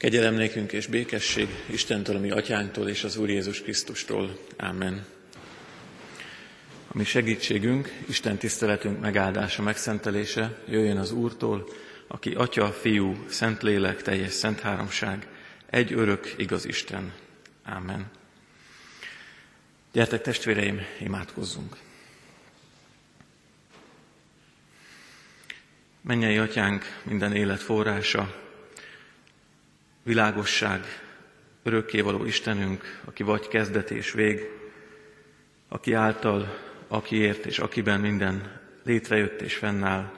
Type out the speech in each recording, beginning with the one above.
Kegyelem nékünk és békesség Istentől, a mi atyánktól és az Úr Jézus Krisztustól. Amen. A mi segítségünk, Isten tiszteletünk megáldása, megszentelése jöjjön az Úrtól, aki Atya, Fiú, Szentlélek, teljes szent háromság, egy örök, igaz Isten. Amen. Gyertek testvéreim, imádkozzunk. Mennyei atyánk, minden élet forrása, világosság, örökkévaló Istenünk, aki vagy kezdet és vég, aki által, akiért és akiben minden létrejött és fennáll.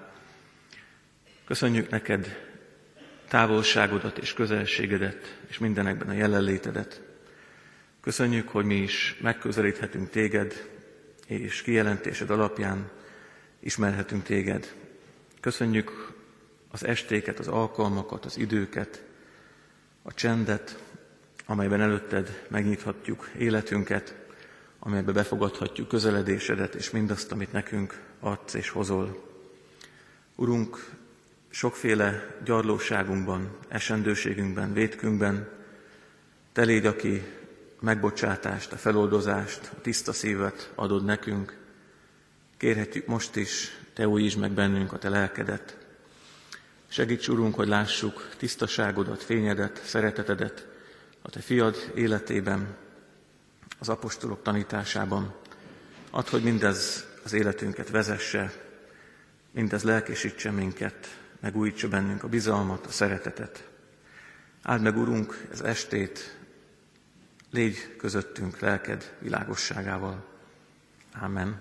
Köszönjük neked távolságodat és közelségedet, és mindenekben a jelenlétedet. Köszönjük, hogy mi is megközelíthetünk téged, és kijelentésed alapján ismerhetünk téged. Köszönjük az estéket, az alkalmakat, az időket, a csendet, amelyben előtted megnyithatjuk életünket, amelybe befogadhatjuk közeledésedet és mindazt, amit nekünk adsz és hozol. Urunk, sokféle gyarlóságunkban, esendőségünkben, vétkünkben, te légy, aki megbocsátást, a feloldozást, a tiszta szívet adod nekünk. Kérhetjük most is, te újítsd meg bennünk a te lelkedet, Segíts, Urunk, hogy lássuk tisztaságodat, fényedet, szeretetedet a Te fiad életében, az apostolok tanításában. Add, hogy mindez az életünket vezesse, mindez lelkesítse minket, megújítsa bennünk a bizalmat, a szeretetet. Áld meg, Urunk, ez estét, légy közöttünk lelked világosságával. Amen.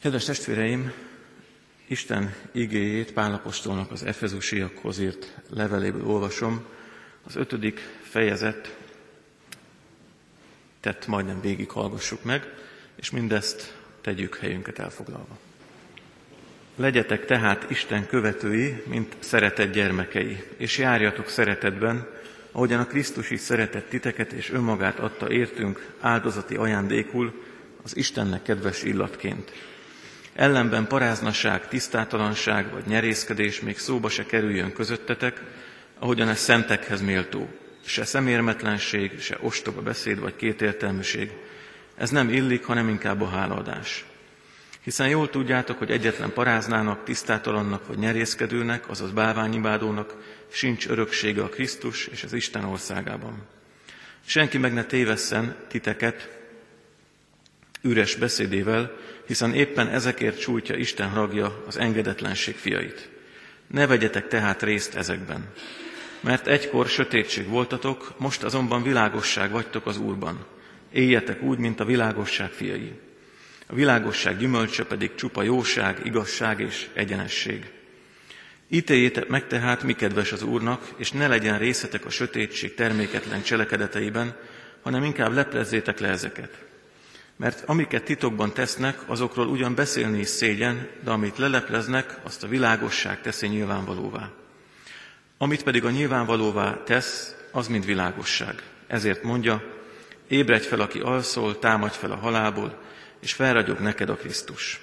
Kedves testvéreim, Isten igéjét Pálapostolnak az Efezusiakhoz írt leveléből olvasom. Az ötödik fejezet tett majdnem végig hallgassuk meg, és mindezt tegyük helyünket elfoglalva. Legyetek tehát Isten követői, mint szeretett gyermekei, és járjatok szeretetben, ahogyan a Krisztus is szeretett titeket, és önmagát adta értünk áldozati ajándékul, az Istennek kedves illatként ellenben paráznaság, tisztátalanság vagy nyerészkedés még szóba se kerüljön közöttetek, ahogyan ez szentekhez méltó. Se szemérmetlenség, se ostoba beszéd vagy kétértelműség. Ez nem illik, hanem inkább a hálaadás. Hiszen jól tudjátok, hogy egyetlen paráznának, tisztátalannak vagy nyerészkedőnek, azaz bálványibádónak sincs öröksége a Krisztus és az Isten országában. Senki meg ne tévesszen titeket üres beszédével, hiszen éppen ezekért csújtja Isten ragja az engedetlenség fiait. Ne vegyetek tehát részt ezekben, mert egykor sötétség voltatok, most azonban világosság vagytok az Úrban. Éljetek úgy, mint a világosság fiai. A világosság gyümölcse pedig csupa jóság, igazság és egyenesség. Ítéljétek meg tehát, mi kedves az Úrnak, és ne legyen részetek a sötétség terméketlen cselekedeteiben, hanem inkább leplezzétek le ezeket mert amiket titokban tesznek, azokról ugyan beszélni is szégyen, de amit lelepleznek, azt a világosság teszi nyilvánvalóvá. Amit pedig a nyilvánvalóvá tesz, az mind világosság. Ezért mondja, ébredj fel, aki alszol, támadj fel a halálból, és felragyog neked a Krisztus.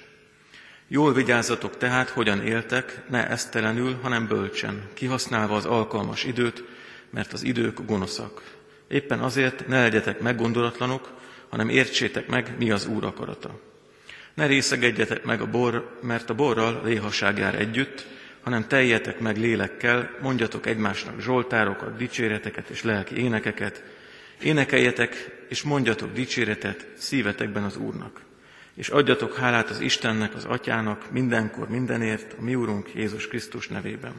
Jól vigyázzatok tehát, hogyan éltek, ne esztelenül, hanem bölcsen, kihasználva az alkalmas időt, mert az idők gonoszak. Éppen azért ne legyetek meggondolatlanok, hanem értsétek meg, mi az Úr akarata. Ne részegedjetek meg a bor, mert a borral léhaság jár együtt, hanem teljetek meg lélekkel, mondjatok egymásnak zsoltárokat, dicséreteket és lelki énekeket, énekeljetek és mondjatok dicséretet szívetekben az Úrnak. És adjatok hálát az Istennek, az Atyának mindenkor, mindenért, a mi Úrunk Jézus Krisztus nevében.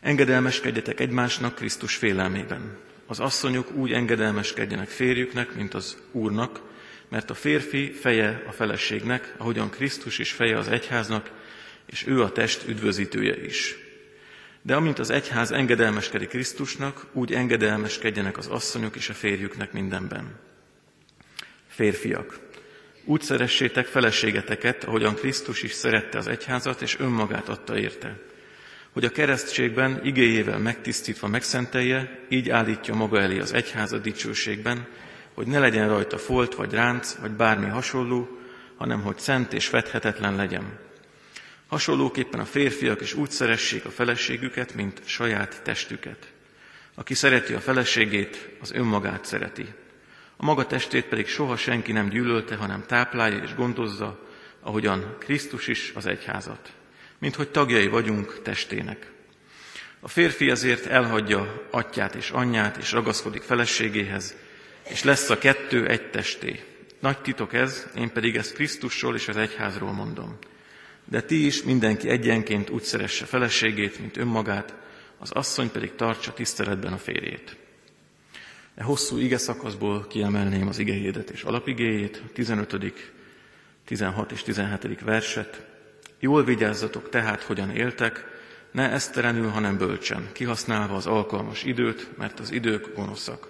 Engedelmeskedjetek egymásnak Krisztus félelmében. Az asszonyok úgy engedelmeskedjenek férjüknek, mint az Úrnak, mert a férfi feje a feleségnek, ahogyan Krisztus is feje az egyháznak, és ő a test üdvözítője is. De amint az egyház engedelmeskedik Krisztusnak, úgy engedelmeskedjenek az asszonyok is a férjüknek mindenben. Férfiak, úgy szeressétek feleségeteket, ahogyan Krisztus is szerette az egyházat, és önmagát adta érte hogy a keresztségben igéjével megtisztítva megszentelje, így állítja maga elé az egyháza dicsőségben, hogy ne legyen rajta folt vagy ránc, vagy bármi hasonló, hanem hogy szent és fedhetetlen legyen. Hasonlóképpen a férfiak is úgy szeressék a feleségüket, mint saját testüket. Aki szereti a feleségét, az önmagát szereti. A maga testét pedig soha senki nem gyűlölte, hanem táplálja és gondozza, ahogyan Krisztus is az egyházat, mint hogy tagjai vagyunk testének. A férfi ezért elhagyja atyát és anyját, és ragaszkodik feleségéhez, és lesz a kettő egy testé. Nagy titok ez, én pedig ezt Krisztusról és az egyházról mondom. De ti is mindenki egyenként úgy szeresse feleségét, mint önmagát, az asszony pedig tartsa tiszteletben a férjét. E hosszú ige szakaszból kiemelném az igehirdetés alapigéjét, 15., 16 és 17. verset. Jól vigyázzatok tehát, hogyan éltek, ne eszterenül, hanem bölcsen, kihasználva az alkalmas időt, mert az idők gonoszak.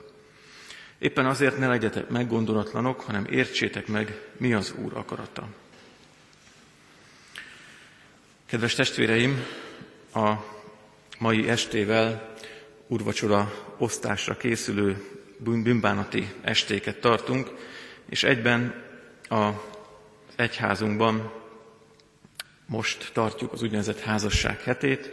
Éppen azért ne legyetek meggondolatlanok, hanem értsétek meg, mi az Úr akarata. Kedves testvéreim, a mai estével úrvacsora osztásra készülő bűnbánati estéket tartunk, és egyben a egyházunkban most tartjuk az úgynevezett házasság hetét.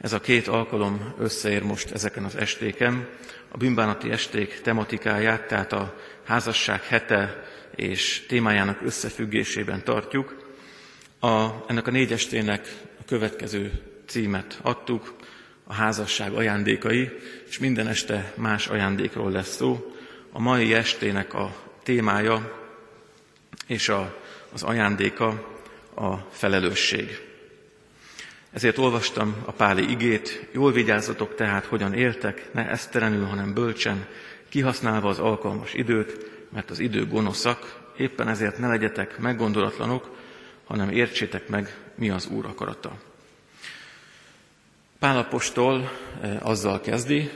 Ez a két alkalom összeér most ezeken az estéken. A bűnbánati esték tematikáját, tehát a házasság hete és témájának összefüggésében tartjuk. A, ennek a négy estének a következő címet adtuk, a házasság ajándékai, és minden este más ajándékról lesz szó. A mai estének a témája és a, az ajándéka a felelősség. Ezért olvastam a Páli igét, jól vigyázzatok tehát, hogyan éltek, ne esztelenül, hanem bölcsen, kihasználva az alkalmas időt, mert az idő gonoszak, éppen ezért ne legyetek meggondolatlanok, hanem értsétek meg, mi az Úr akarata. Pálapostól eh, azzal kezdi,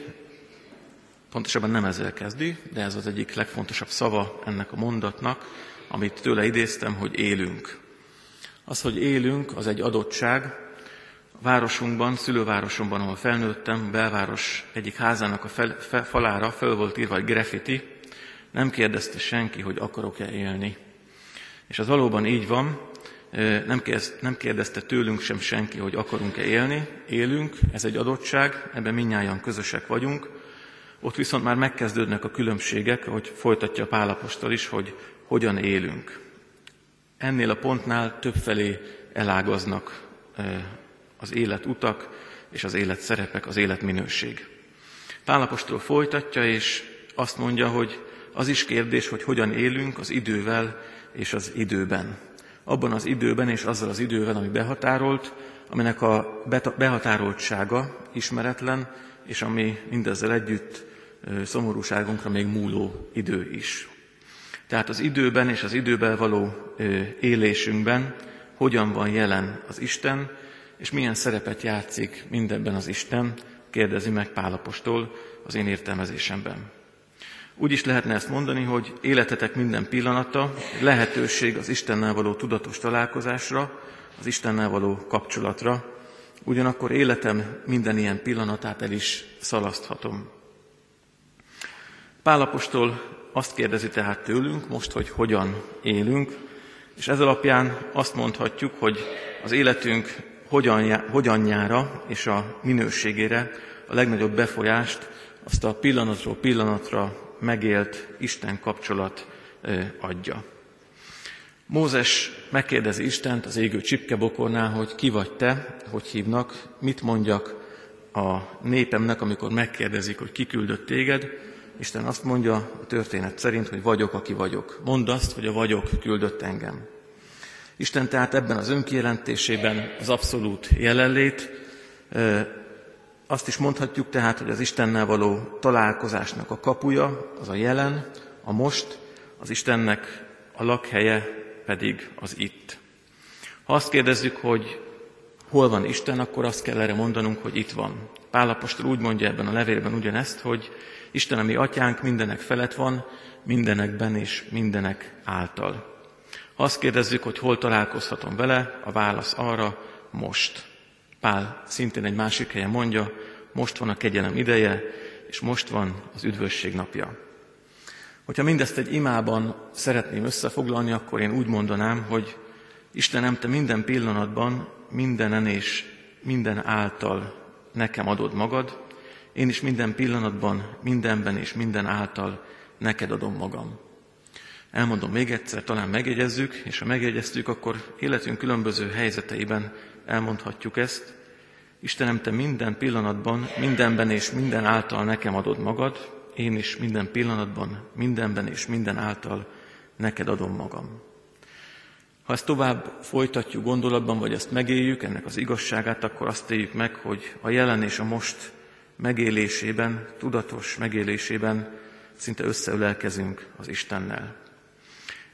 pontosabban nem ezzel kezdi, de ez az egyik legfontosabb szava ennek a mondatnak, amit tőle idéztem, hogy élünk. Az, hogy élünk, az egy adottság. A városunkban, szülővárosomban, ahol felnőttem, belváros egyik házának a fel, fel, falára föl volt írva egy graffiti, nem kérdezte senki, hogy akarok-e élni. És az valóban így van, nem, kérdezte tőlünk sem senki, hogy akarunk-e élni, élünk, ez egy adottság, ebben minnyáján közösek vagyunk. Ott viszont már megkezdődnek a különbségek, hogy folytatja Pálapostól is, hogy hogyan élünk. Ennél a pontnál többfelé elágaznak az életutak és az élet szerepek, az életminőség. Pálapostól folytatja, és azt mondja, hogy az is kérdés, hogy hogyan élünk az idővel és az időben abban az időben és azzal az idővel, ami behatárolt, aminek a behatároltsága ismeretlen, és ami mindezzel együtt szomorúságunkra még múló idő is. Tehát az időben és az időben való élésünkben hogyan van jelen az Isten, és milyen szerepet játszik mindebben az Isten, kérdezi meg Pálapostól az én értelmezésemben. Úgy is lehetne ezt mondani, hogy életetek minden pillanata lehetőség az Istennel való tudatos találkozásra, az Istennel való kapcsolatra, ugyanakkor életem minden ilyen pillanatát el is szalaszthatom. Pálapostól azt kérdezi tehát tőlünk most, hogy hogyan élünk, és ez alapján azt mondhatjuk, hogy az életünk hogyan, hogyanjára és a minőségére a legnagyobb befolyást azt a pillanatról pillanatra megélt Isten kapcsolat adja. Mózes megkérdezi Istent az égő csipkebokornál, hogy ki vagy te, hogy hívnak, mit mondjak a népemnek, amikor megkérdezik, hogy ki küldött téged. Isten azt mondja a történet szerint, hogy vagyok, aki vagyok. Mondd azt, hogy a vagyok küldött engem. Isten tehát ebben az önkijelentésében az abszolút jelenlét, azt is mondhatjuk tehát, hogy az Istennel való találkozásnak a kapuja, az a jelen, a most, az Istennek a lakhelye pedig az itt. Ha azt kérdezzük, hogy hol van Isten, akkor azt kell erre mondanunk, hogy itt van. Pálapostól úgy mondja ebben a levélben ugyanezt, hogy Isten, ami atyánk, mindenek felett van, mindenekben és mindenek által. Ha azt kérdezzük, hogy hol találkozhatom vele, a válasz arra most. Pál szintén egy másik helyen mondja, most van a kegyelem ideje, és most van az üdvösség napja. Hogyha mindezt egy imában szeretném összefoglalni, akkor én úgy mondanám, hogy Istenem, Te minden pillanatban, mindenen és minden által nekem adod magad, én is minden pillanatban, mindenben és minden által neked adom magam. Elmondom még egyszer, talán megjegyezzük, és ha megjegyeztük, akkor életünk különböző helyzeteiben elmondhatjuk ezt. Istenem, Te minden pillanatban, mindenben és minden által nekem adod magad, én is minden pillanatban, mindenben és minden által neked adom magam. Ha ezt tovább folytatjuk gondolatban, vagy ezt megéljük, ennek az igazságát, akkor azt éljük meg, hogy a jelen és a most megélésében, tudatos megélésében szinte összeülelkezünk az Istennel.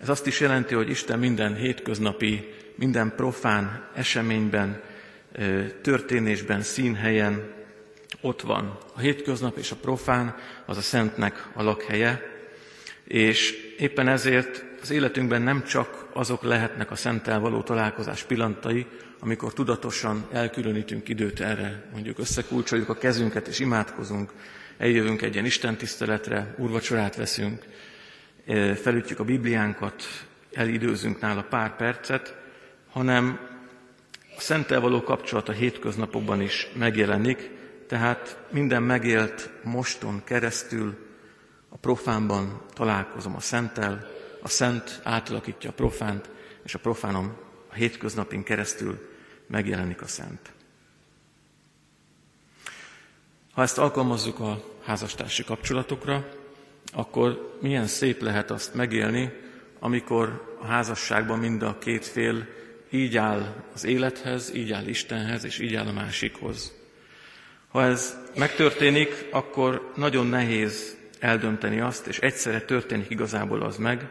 Ez azt is jelenti, hogy Isten minden hétköznapi, minden profán eseményben, történésben, színhelyen ott van. A hétköznap és a profán az a szentnek a lakhelye, és éppen ezért az életünkben nem csak azok lehetnek a szenttel való találkozás pillanatai, amikor tudatosan elkülönítünk időt erre, mondjuk összekulcsoljuk a kezünket és imádkozunk, eljövünk egy ilyen Isten tiszteletre, úrvacsorát veszünk, felütjük a Bibliánkat, elidőzünk nála pár percet, hanem a szenttel való kapcsolat a hétköznapokban is megjelenik, tehát minden megélt moston keresztül a profánban találkozom a szenttel, a szent átalakítja a profánt, és a profánom a hétköznapin keresztül megjelenik a szent. Ha ezt alkalmazzuk a házastársi kapcsolatokra, akkor milyen szép lehet azt megélni, amikor a házasságban mind a két fél így áll az élethez, így áll Istenhez, és így áll a másikhoz. Ha ez megtörténik, akkor nagyon nehéz eldönteni azt, és egyszerre történik igazából az meg,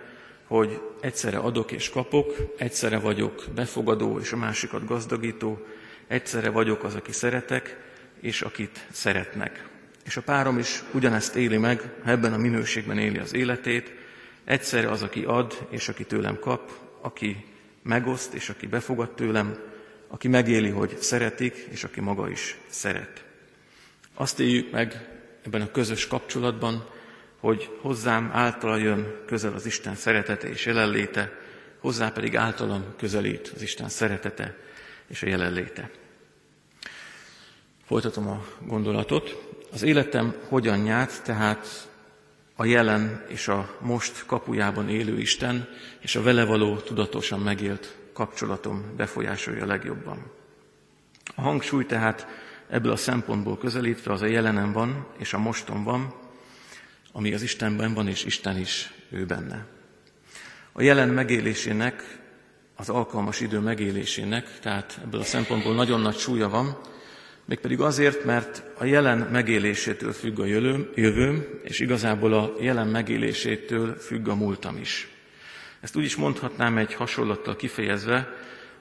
hogy egyszerre adok és kapok, egyszerre vagyok befogadó és a másikat gazdagító, egyszerre vagyok az, aki szeretek, és akit szeretnek. És a párom is ugyanezt éli meg, ebben a minőségben éli az életét, egyszerre az, aki ad, és aki tőlem kap, aki megoszt, és aki befogad tőlem, aki megéli, hogy szeretik, és aki maga is szeret. Azt éljük meg ebben a közös kapcsolatban, hogy hozzám általa jön közel az Isten szeretete és jelenléte, hozzá pedig általam közelít az Isten szeretete és a jelenléte. Folytatom a gondolatot. Az életem hogyan nyát, tehát a jelen és a most kapujában élő Isten és a vele való tudatosan megélt kapcsolatom befolyásolja legjobban. A hangsúly tehát ebből a szempontból közelítve az a jelenem van és a moston van, ami az Istenben van, és Isten is ő benne. A jelen megélésének, az alkalmas idő megélésének, tehát ebből a szempontból nagyon nagy súlya van, mégpedig azért, mert a jelen megélésétől függ a jövőm, és igazából a jelen megélésétől függ a múltam is. Ezt úgy is mondhatnám egy hasonlattal kifejezve,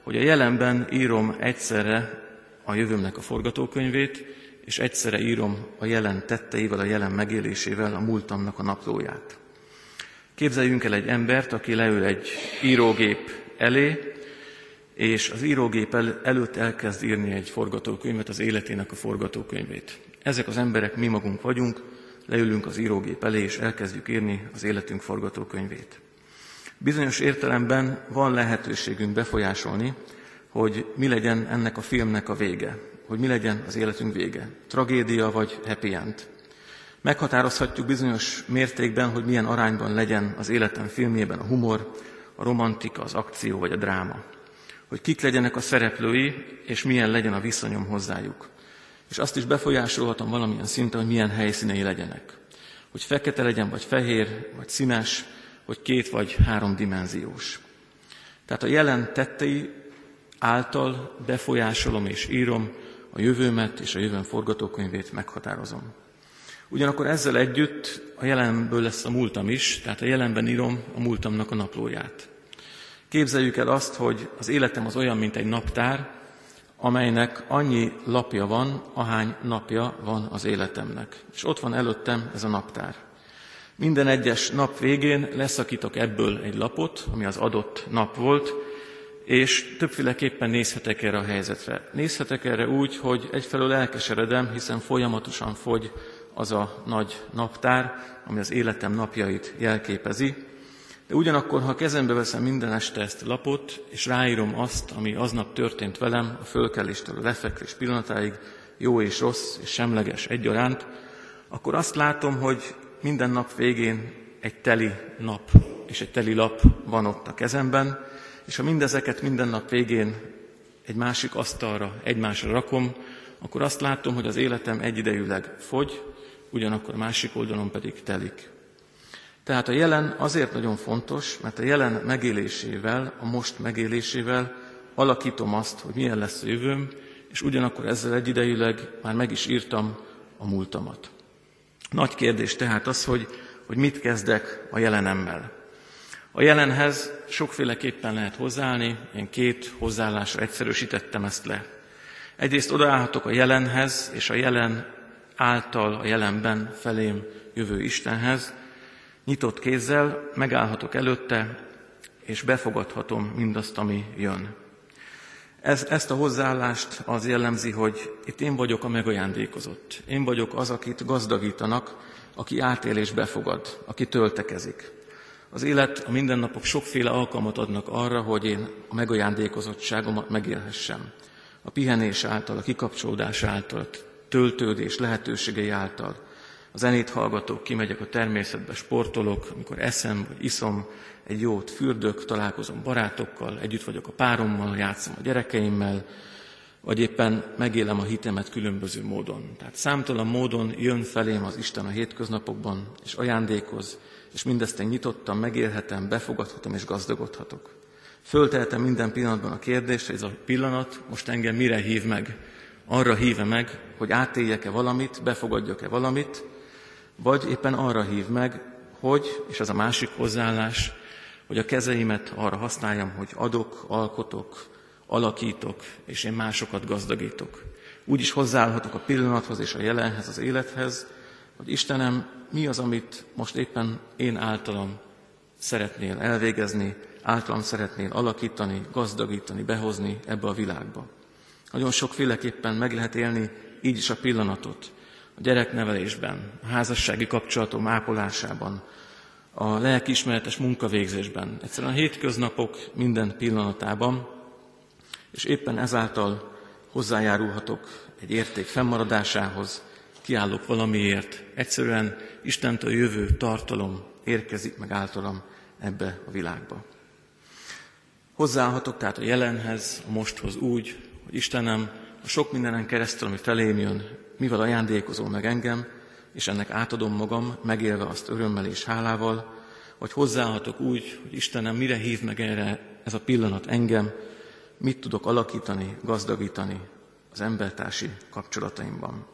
hogy a jelenben írom egyszerre a jövőmnek a forgatókönyvét, és egyszerre írom a jelen tetteivel, a jelen megélésével a múltamnak a naplóját. Képzeljünk el egy embert, aki leül egy írógép elé, és az írógép el, előtt elkezd írni egy forgatókönyvet, az életének a forgatókönyvét. Ezek az emberek mi magunk vagyunk, leülünk az írógép elé, és elkezdjük írni az életünk forgatókönyvét. Bizonyos értelemben van lehetőségünk befolyásolni, hogy mi legyen ennek a filmnek a vége, hogy mi legyen az életünk vége. Tragédia vagy happy end. Meghatározhatjuk bizonyos mértékben, hogy milyen arányban legyen az életem filmjében a humor, a romantika, az akció vagy a dráma. Hogy kik legyenek a szereplői, és milyen legyen a viszonyom hozzájuk. És azt is befolyásolhatom valamilyen szinten, hogy milyen helyszínei legyenek. Hogy fekete legyen, vagy fehér, vagy színes, hogy két vagy három dimenziós. Tehát a jelen tettei által befolyásolom és írom a jövőmet és a jövőn forgatókönyvét meghatározom. Ugyanakkor ezzel együtt a jelenből lesz a múltam is, tehát a jelenben írom a múltamnak a naplóját. Képzeljük el azt, hogy az életem az olyan, mint egy naptár, amelynek annyi lapja van, ahány napja van az életemnek. És ott van előttem ez a naptár. Minden egyes nap végén leszakítok ebből egy lapot, ami az adott nap volt, és többféleképpen nézhetek erre a helyzetre. Nézhetek erre úgy, hogy egyfelől elkeseredem, hiszen folyamatosan fogy az a nagy naptár, ami az életem napjait jelképezi, De ugyanakkor, ha kezembe veszem minden este ezt a lapot, és ráírom azt, ami aznap történt velem, a fölkeléstől a lefekvés pillanatáig, jó és rossz és semleges egyaránt, akkor azt látom, hogy minden nap végén egy teli nap és egy teli lap van ott a kezemben, és ha mindezeket minden nap végén egy másik asztalra, egymásra rakom, akkor azt látom, hogy az életem egyidejűleg fogy, ugyanakkor a másik oldalon pedig telik. Tehát a jelen azért nagyon fontos, mert a jelen megélésével, a most megélésével alakítom azt, hogy milyen lesz a jövőm, és ugyanakkor ezzel egyidejűleg már meg is írtam a múltamat. Nagy kérdés tehát az, hogy, hogy mit kezdek a jelenemmel. A jelenhez sokféleképpen lehet hozzáállni, én két hozzáállásra egyszerűsítettem ezt le. Egyrészt odaállhatok a jelenhez, és a jelen által a jelenben felém jövő Istenhez, nyitott kézzel megállhatok előtte, és befogadhatom mindazt, ami jön. Ez, ezt a hozzáállást az jellemzi, hogy itt én vagyok a megajándékozott. Én vagyok az, akit gazdagítanak, aki átél és befogad, aki töltekezik. Az élet, a mindennapok sokféle alkalmat adnak arra, hogy én a megajándékozottságomat megélhessem. A pihenés által, a kikapcsolódás által, töltődés lehetőségei által. A zenét hallgatok, kimegyek a természetbe, sportolok, amikor eszem vagy iszom, egy jót fürdök, találkozom barátokkal, együtt vagyok a párommal, játszom a gyerekeimmel, vagy éppen megélem a hitemet különböző módon. Tehát számtalan módon jön felém az Isten a hétköznapokban, és ajándékoz, és mindezt én nyitottan megélhetem, befogadhatom és gazdagodhatok. Föltehetem minden pillanatban a kérdést, hogy ez a pillanat most engem mire hív meg. Arra híve meg, hogy átéljek-e valamit, befogadjak-e valamit, vagy éppen arra hív meg, hogy, és ez a másik hozzáállás, hogy a kezeimet arra használjam, hogy adok, alkotok, alakítok, és én másokat gazdagítok. Úgy is hozzáállhatok a pillanathoz és a jelenhez, az élethez, hogy Istenem, mi az, amit most éppen én általam szeretnél elvégezni, általam szeretnél alakítani, gazdagítani, behozni ebbe a világba. Nagyon sokféleképpen meg lehet élni így is a pillanatot, a gyereknevelésben, a házassági kapcsolatom ápolásában, a lelkiismeretes munkavégzésben, egyszerűen a hétköznapok minden pillanatában, és éppen ezáltal hozzájárulhatok egy érték fennmaradásához, kiállok valamiért, egyszerűen Istentől jövő tartalom érkezik meg általam ebbe a világba. Hozzáállhatok tehát a jelenhez, a mosthoz úgy, hogy Istenem a sok mindenen keresztül, ami felém jön, mivel ajándékozol meg engem, és ennek átadom magam, megélve azt örömmel és hálával, vagy hozzáállhatok úgy, hogy Istenem mire hív meg erre ez a pillanat engem, mit tudok alakítani, gazdagítani az embertársi kapcsolataimban.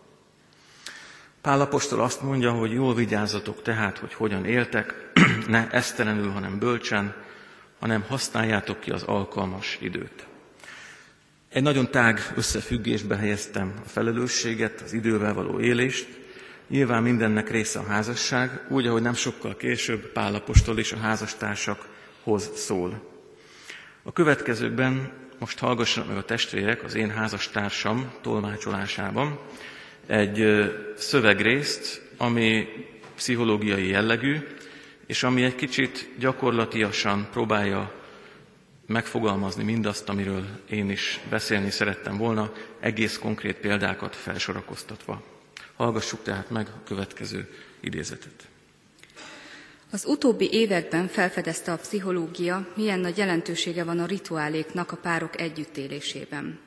Pálapostól azt mondja, hogy jól vigyázzatok tehát, hogy hogyan éltek, ne esztelenül, hanem bölcsen, hanem használjátok ki az alkalmas időt. Egy nagyon tág összefüggésbe helyeztem a felelősséget, az idővel való élést. Nyilván mindennek része a házasság, úgy, ahogy nem sokkal később Pálapostól is a házastársakhoz szól. A következőkben most hallgassanak meg a testvérek az én házastársam tolmácsolásában egy szövegrészt, ami pszichológiai jellegű, és ami egy kicsit gyakorlatiasan próbálja megfogalmazni mindazt, amiről én is beszélni szerettem volna, egész konkrét példákat felsorakoztatva. Hallgassuk tehát meg a következő idézetet. Az utóbbi években felfedezte a pszichológia, milyen nagy jelentősége van a rituáléknak a párok együttélésében.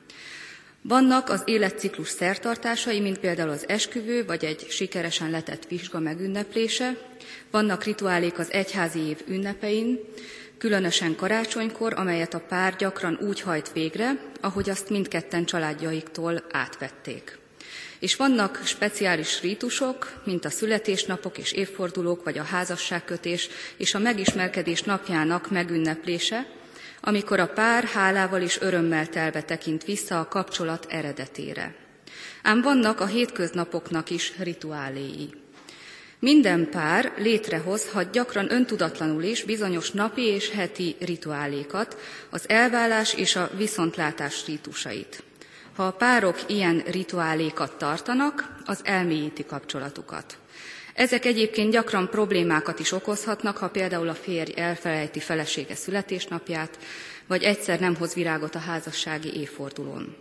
Vannak az életciklus szertartásai, mint például az esküvő, vagy egy sikeresen letett vizsga megünneplése, vannak rituálék az egyházi év ünnepein, különösen karácsonykor, amelyet a pár gyakran úgy hajt végre, ahogy azt mindketten családjaiktól átvették. És vannak speciális rítusok, mint a születésnapok és évfordulók, vagy a házasságkötés és a megismerkedés napjának megünneplése, amikor a pár hálával és örömmel telve tekint vissza a kapcsolat eredetére. Ám vannak a hétköznapoknak is rituáléi. Minden pár létrehozhat gyakran öntudatlanul is bizonyos napi és heti rituálékat, az elvállás és a viszontlátás rítusait. Ha a párok ilyen rituálékat tartanak, az elmélyíti kapcsolatukat. Ezek egyébként gyakran problémákat is okozhatnak, ha például a férj elfelejti felesége születésnapját, vagy egyszer nem hoz virágot a házassági évfordulón.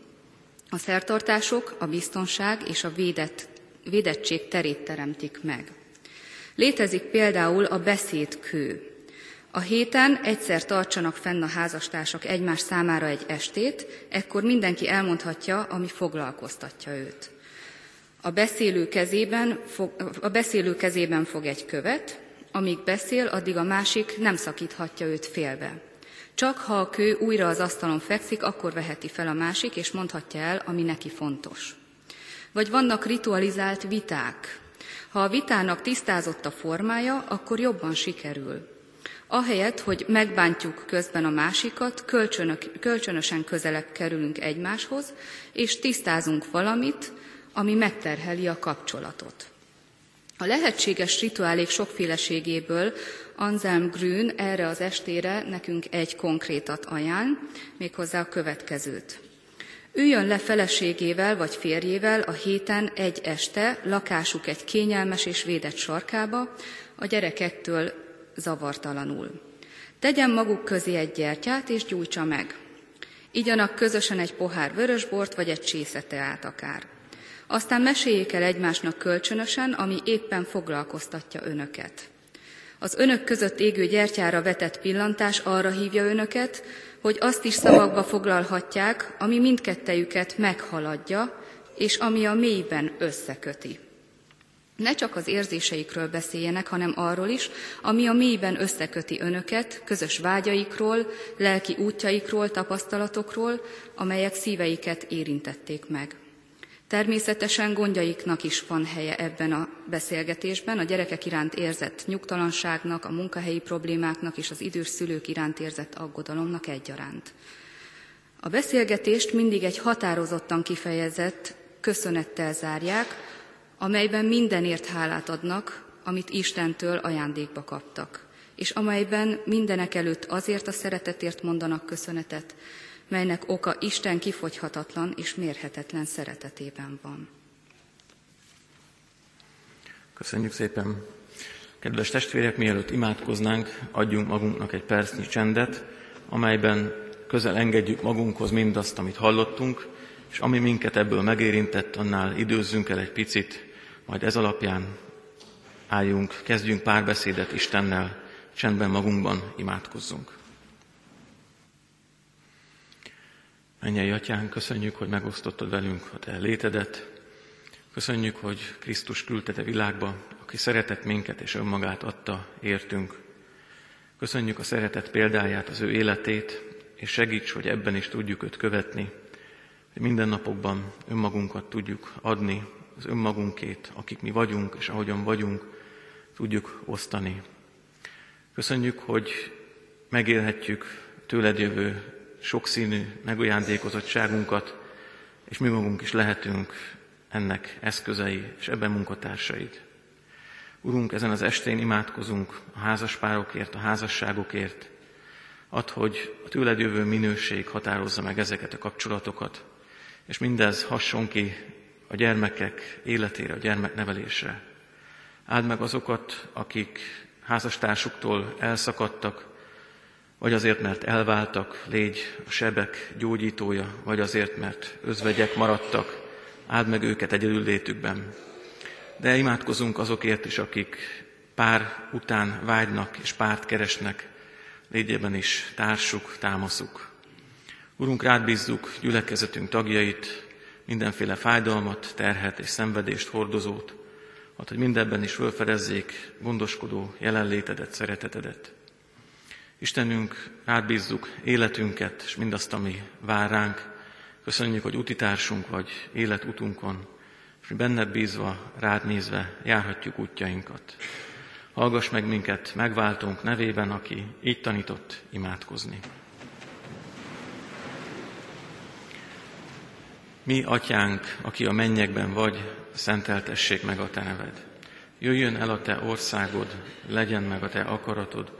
A szertartások a biztonság és a védett, védettség terét teremtik meg. Létezik például a beszédkő. A héten egyszer tartsanak fenn a házastársak egymás számára egy estét, ekkor mindenki elmondhatja, ami foglalkoztatja őt. A beszélő, kezében fog, a beszélő kezében fog egy követ, amíg beszél, addig a másik nem szakíthatja őt félbe. Csak ha a kő újra az asztalon fekszik, akkor veheti fel a másik, és mondhatja el, ami neki fontos. Vagy vannak ritualizált viták. Ha a vitának tisztázott a formája, akkor jobban sikerül. Ahelyett, hogy megbántjuk közben a másikat, kölcsönösen közelebb kerülünk egymáshoz, és tisztázunk valamit, ami megterheli a kapcsolatot. A lehetséges rituálék sokféleségéből Anselm Grün erre az estére nekünk egy konkrétat ajánl, méghozzá a következőt. Üljön le feleségével vagy férjével a héten egy este lakásuk egy kényelmes és védett sarkába, a gyerekektől zavartalanul. Tegyen maguk közé egy gyertyát és gyújtsa meg. Igyanak közösen egy pohár vörösbort vagy egy csésze teát akár. Aztán meséljék el egymásnak kölcsönösen, ami éppen foglalkoztatja önöket. Az önök között égő gyertyára vetett pillantás arra hívja önöket, hogy azt is szavakba foglalhatják, ami mindkettejüket meghaladja, és ami a mélyben összeköti. Ne csak az érzéseikről beszéljenek, hanem arról is, ami a mélyben összeköti önöket, közös vágyaikról, lelki útjaikról, tapasztalatokról, amelyek szíveiket érintették meg. Természetesen gondjaiknak is van helye ebben a beszélgetésben, a gyerekek iránt érzett nyugtalanságnak, a munkahelyi problémáknak és az idős szülők iránt érzett aggodalomnak egyaránt. A beszélgetést mindig egy határozottan kifejezett köszönettel zárják, amelyben mindenért hálát adnak, amit Istentől ajándékba kaptak, és amelyben mindenek előtt azért a szeretetért mondanak köszönetet, melynek oka Isten kifogyhatatlan és mérhetetlen szeretetében van. Köszönjük szépen! Kedves testvérek, mielőtt imádkoznánk, adjunk magunknak egy percnyi csendet, amelyben közel engedjük magunkhoz mindazt, amit hallottunk, és ami minket ebből megérintett, annál időzzünk el egy picit, majd ez alapján álljunk, kezdjünk párbeszédet Istennel, csendben magunkban imádkozzunk. Mennyei Atyán, köszönjük, hogy megosztottad velünk a Te létedet. Köszönjük, hogy Krisztus küldte a világba, aki szeretett minket és önmagát adta, értünk. Köszönjük a szeretet példáját, az ő életét, és segíts, hogy ebben is tudjuk őt követni, hogy minden napokban önmagunkat tudjuk adni, az önmagunkét, akik mi vagyunk, és ahogyan vagyunk, tudjuk osztani. Köszönjük, hogy megélhetjük tőled jövő sokszínű megajándékozottságunkat, és mi magunk is lehetünk ennek eszközei, és ebben munkatársaid. Urunk, ezen az estén imádkozunk a házaspárokért, a házasságokért. Add, hogy a tőled jövő minőség határozza meg ezeket a kapcsolatokat, és mindez hasson ki a gyermekek életére, a gyermeknevelésre. Áld meg azokat, akik házastársuktól elszakadtak, vagy azért, mert elváltak, légy a sebek gyógyítója, vagy azért, mert özvegyek maradtak, áld meg őket egyedül létükben. De imádkozunk azokért is, akik pár után vágynak és párt keresnek, légyében is társuk, támaszuk. Urunk, rád bízzuk gyülekezetünk tagjait, mindenféle fájdalmat, terhet és szenvedést hordozót, hogy mindenben is fölfedezzék gondoskodó jelenlétedet, szeretetedet. Istenünk, átbízzuk életünket, és mindazt, ami vár ránk. Köszönjük, hogy utitársunk vagy életutunkon, és mi benned bízva, rád nézve járhatjuk útjainkat. Hallgass meg minket megváltunk nevében, aki így tanított imádkozni. Mi, atyánk, aki a mennyekben vagy, szenteltessék meg a te neved. Jöjjön el a te országod, legyen meg a te akaratod,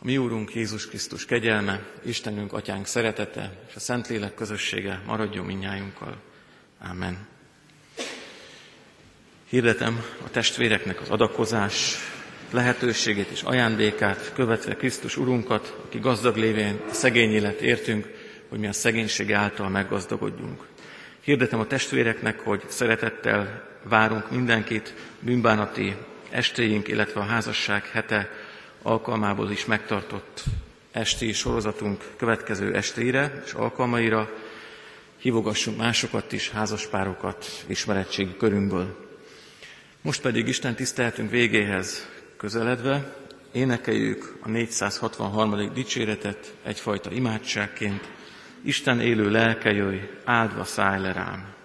A mi Úrunk Jézus Krisztus kegyelme, Istenünk, Atyánk szeretete és a Szentlélek közössége maradjon minnyájunkkal. Amen. Hirdetem a testvéreknek az adakozás lehetőségét és ajándékát, követve Krisztus Urunkat, aki gazdag lévén a szegény élet értünk, hogy mi a szegénység által meggazdagodjunk. Hirdetem a testvéreknek, hogy szeretettel várunk mindenkit bűnbánati estéink, illetve a házasság hete alkalmából is megtartott esti sorozatunk következő estére és alkalmaira. Hívogassunk másokat is, házaspárokat ismeretségi körünkből. Most pedig Isten tiszteltünk végéhez közeledve énekeljük a 463. dicséretet egyfajta imádságként. Isten élő lelke jöjj, áldva szállj le rám.